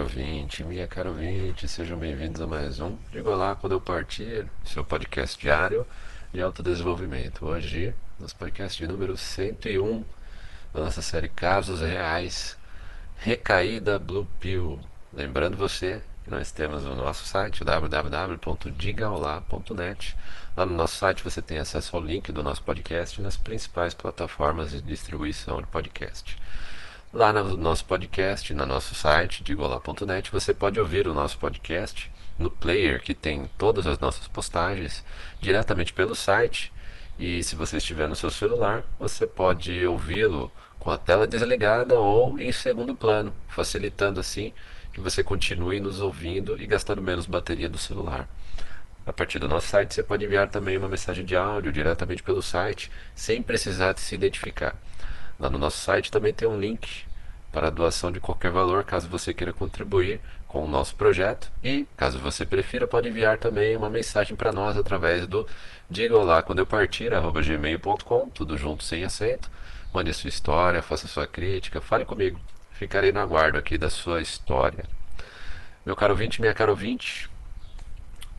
ouvinte, minha cara ouvinte, sejam bem-vindos a mais um Digo lá quando eu partir, seu podcast diário de autodesenvolvimento. Hoje, nosso podcast número 101 da nossa série Casos Reais, Recaída Blue Pill. Lembrando você que nós temos o nosso site www.digaolá.net. Lá no nosso site você tem acesso ao link do nosso podcast nas principais plataformas de distribuição de podcast. Lá no nosso podcast, no nosso site, digolá.net, você pode ouvir o nosso podcast no player que tem todas as nossas postagens diretamente pelo site. E se você estiver no seu celular, você pode ouvi-lo com a tela desligada ou em segundo plano, facilitando assim que você continue nos ouvindo e gastando menos bateria do celular. A partir do nosso site, você pode enviar também uma mensagem de áudio diretamente pelo site, sem precisar se identificar. Lá no nosso site também tem um link para doação de qualquer valor, caso você queira contribuir com o nosso projeto. E, caso você prefira, pode enviar também uma mensagem para nós através do diga olá quando eu partir, gmail.com, tudo junto sem acento. Mande sua história, faça sua crítica, fale comigo. Ficarei no aguardo aqui da sua história. Meu caro ouvinte, minha caro ouvinte,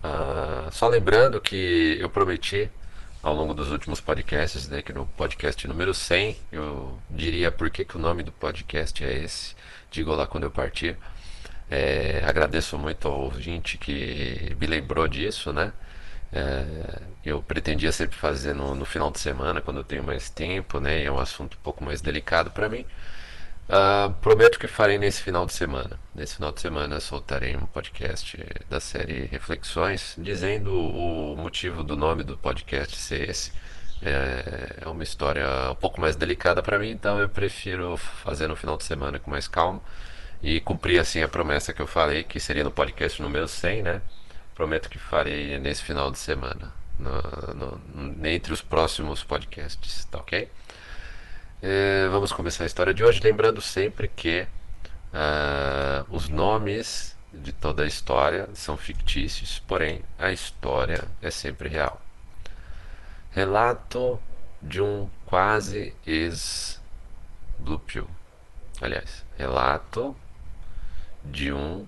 uh, só lembrando que eu prometi ao longo dos últimos podcasts, né, que no podcast número 100 eu diria por que, que o nome do podcast é esse, digo lá quando eu partir. É, agradeço muito ao ouvinte que me lembrou disso, né? É, eu pretendia sempre fazer no, no, final de semana, quando eu tenho mais tempo, né? É um assunto um pouco mais delicado para mim. Uh, prometo que farei nesse final de semana. Nesse final de semana soltarei um podcast da série Reflexões, dizendo o motivo do nome do podcast ser esse. É, é uma história um pouco mais delicada para mim, então eu prefiro fazer no final de semana com mais calma e cumprir assim a promessa que eu falei, que seria no podcast número 100, né? Prometo que farei nesse final de semana, no, no, entre os próximos podcasts, tá ok? É, vamos começar a história de hoje, lembrando sempre que uh, os nomes de toda a história são fictícios, porém a história é sempre real. Relato de um quase ex-Blue Pill. Aliás, relato de um.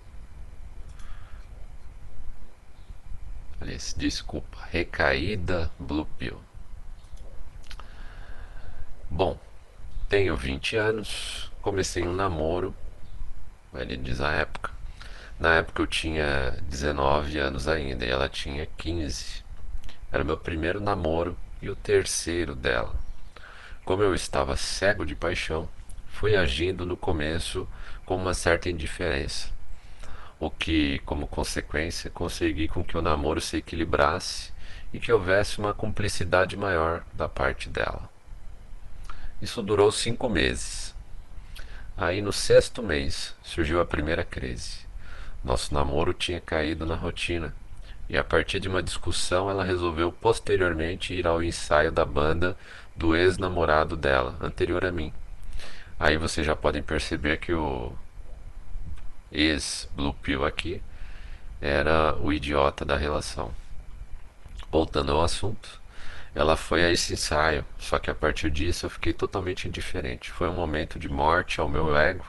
Aliás, desculpa, recaída Blue Pill. Bom, tenho 20 anos, comecei um namoro, ele diz a época. Na época eu tinha 19 anos ainda e ela tinha 15. Era meu primeiro namoro e o terceiro dela. Como eu estava cego de paixão, fui agindo no começo com uma certa indiferença, o que, como consequência, consegui com que o namoro se equilibrasse e que houvesse uma cumplicidade maior da parte dela. Isso durou cinco meses. Aí no sexto mês surgiu a primeira crise. Nosso namoro tinha caído na rotina e a partir de uma discussão ela resolveu posteriormente ir ao ensaio da banda do ex-namorado dela, anterior a mim. Aí vocês já podem perceber que o ex-Blue Pill aqui era o idiota da relação. Voltando ao assunto, ela foi a esse ensaio, só que a partir disso eu fiquei totalmente indiferente. Foi um momento de morte ao meu ego,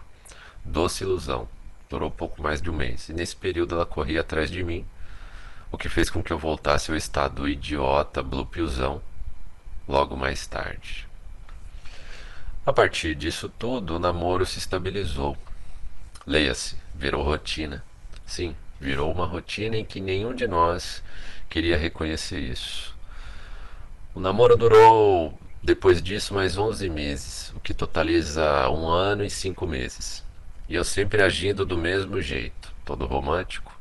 doce ilusão. Durou pouco mais de um mês. E nesse período ela corria atrás de mim, o que fez com que eu voltasse ao estado idiota, blue logo mais tarde. A partir disso tudo, o namoro se estabilizou. Leia-se, virou rotina. Sim, virou uma rotina em que nenhum de nós queria reconhecer isso. O namoro durou, depois disso, mais 11 meses, o que totaliza um ano e cinco meses. E eu sempre agindo do mesmo jeito, todo romântico,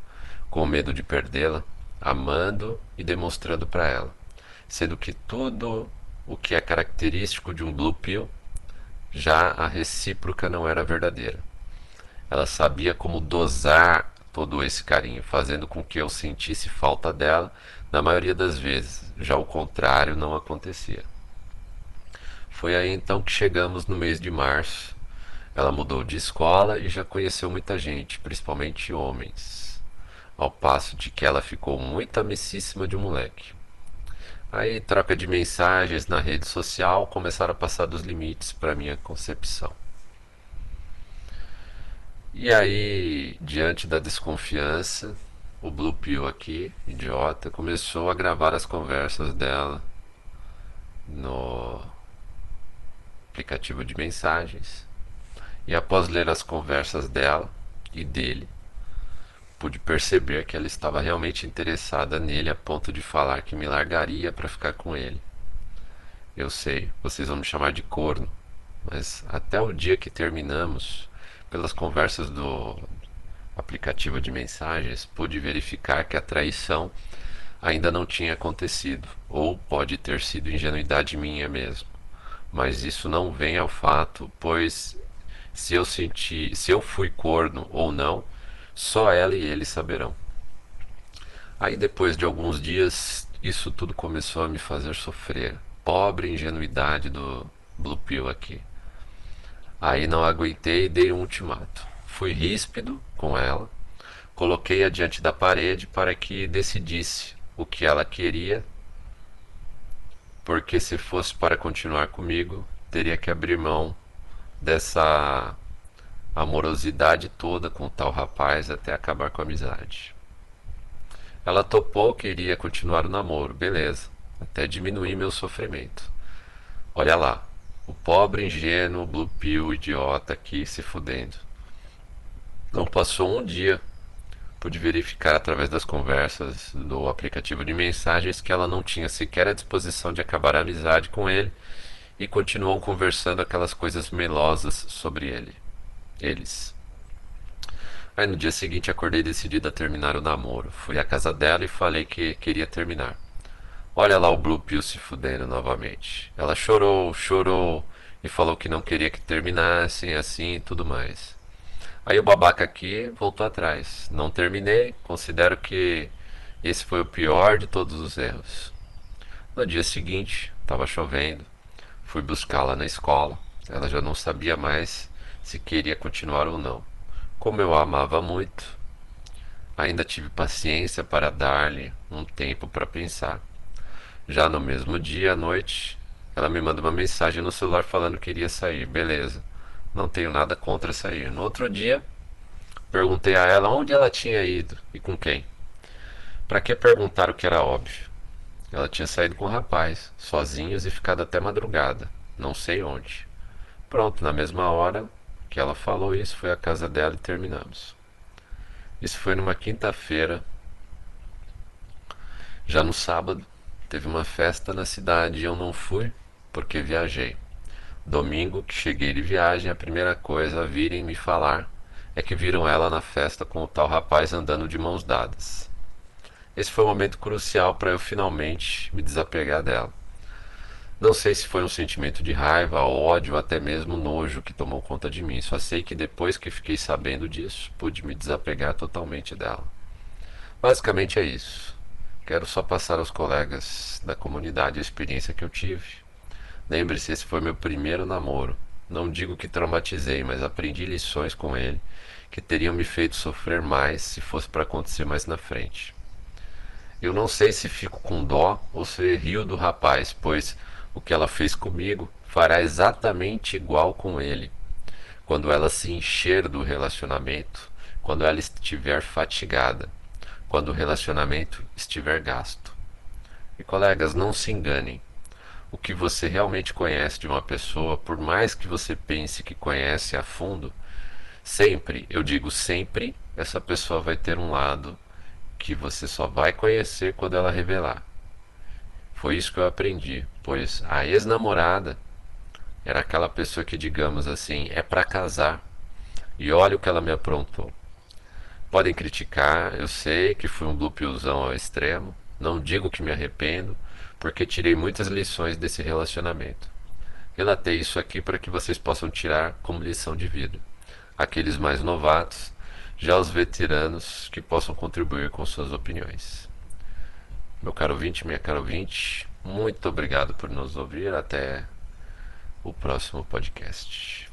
com medo de perdê-la, amando e demonstrando para ela, sendo que tudo o que é característico de um blue pill, já a recíproca não era verdadeira. Ela sabia como dosar todo esse carinho, fazendo com que eu sentisse falta dela na maioria das vezes, já o contrário não acontecia. Foi aí então que chegamos no mês de março. Ela mudou de escola e já conheceu muita gente, principalmente homens, ao passo de que ela ficou muito amicíssima de um moleque. Aí, troca de mensagens na rede social começaram a passar dos limites para minha concepção. E aí, diante da desconfiança, o Blue Pill aqui, idiota, começou a gravar as conversas dela no aplicativo de mensagens. E após ler as conversas dela e dele, pude perceber que ela estava realmente interessada nele a ponto de falar que me largaria para ficar com ele. Eu sei, vocês vão me chamar de corno, mas até o dia que terminamos, pelas conversas do aplicativo de mensagens, pude verificar que a traição ainda não tinha acontecido, ou pode ter sido ingenuidade minha mesmo. Mas isso não vem ao fato, pois se eu senti, se eu fui corno ou não, só ela e ele saberão. Aí depois de alguns dias, isso tudo começou a me fazer sofrer. Pobre ingenuidade do Blue Pill aqui. Aí não aguentei e dei um ultimato. Fui ríspido com ela, coloquei-a diante da parede para que decidisse o que ela queria, porque se fosse para continuar comigo, teria que abrir mão dessa amorosidade toda com tal rapaz até acabar com a amizade. Ela topou que iria continuar o namoro, beleza, até diminuir meu sofrimento. Olha lá, o pobre ingênuo, blue pill, idiota aqui se fudendo. Não passou um dia, pude verificar através das conversas do aplicativo de mensagens que ela não tinha sequer a disposição de acabar a amizade com ele e continuou conversando aquelas coisas melosas sobre ele eles. Aí no dia seguinte acordei decidido a terminar o namoro. Fui à casa dela e falei que queria terminar. Olha lá o Blue Pill se fudendo novamente. Ela chorou, chorou e falou que não queria que terminassem assim e tudo mais. Aí o babaca aqui voltou atrás. Não terminei, considero que esse foi o pior de todos os erros. No dia seguinte, estava chovendo. Fui buscá-la na escola. Ela já não sabia mais se queria continuar ou não. Como eu a amava muito, ainda tive paciência para dar-lhe um tempo para pensar. Já no mesmo dia à noite, ela me manda uma mensagem no celular falando que iria sair. Beleza, não tenho nada contra sair. No outro dia, perguntei a ela onde ela tinha ido e com quem. Para que perguntar o que era óbvio? Ela tinha saído com o um rapaz, sozinhos e ficado até madrugada, não sei onde. Pronto, na mesma hora, que ela falou isso, foi à casa dela e terminamos. Isso foi numa quinta-feira. Já no sábado, teve uma festa na cidade e eu não fui porque viajei. Domingo, que cheguei de viagem, a primeira coisa a virem me falar é que viram ela na festa com o tal rapaz andando de mãos dadas. Esse foi o momento crucial para eu finalmente me desapegar dela. Não sei se foi um sentimento de raiva, ódio ou até mesmo nojo que tomou conta de mim. Só sei que depois que fiquei sabendo disso, pude me desapegar totalmente dela. Basicamente é isso. Quero só passar aos colegas da comunidade a experiência que eu tive. Lembre-se, esse foi meu primeiro namoro. Não digo que traumatizei, mas aprendi lições com ele que teriam me feito sofrer mais se fosse para acontecer mais na frente. Eu não sei se fico com dó ou se rio do rapaz, pois o que ela fez comigo, fará exatamente igual com ele. Quando ela se encher do relacionamento, quando ela estiver fatigada, quando o relacionamento estiver gasto. E colegas, não se enganem. O que você realmente conhece de uma pessoa, por mais que você pense que conhece a fundo, sempre, eu digo sempre, essa pessoa vai ter um lado que você só vai conhecer quando ela revelar. Foi isso que eu aprendi, pois a ex-namorada era aquela pessoa que, digamos assim, é para casar. E olha o que ela me aprontou. Podem criticar, eu sei que fui um blupiozão ao extremo, não digo que me arrependo, porque tirei muitas lições desse relacionamento. Relatei isso aqui para que vocês possam tirar como lição de vida. Aqueles mais novatos, já os veteranos que possam contribuir com suas opiniões. Meu caro ouvinte, minha caro ouvinte, muito obrigado por nos ouvir. Até o próximo podcast.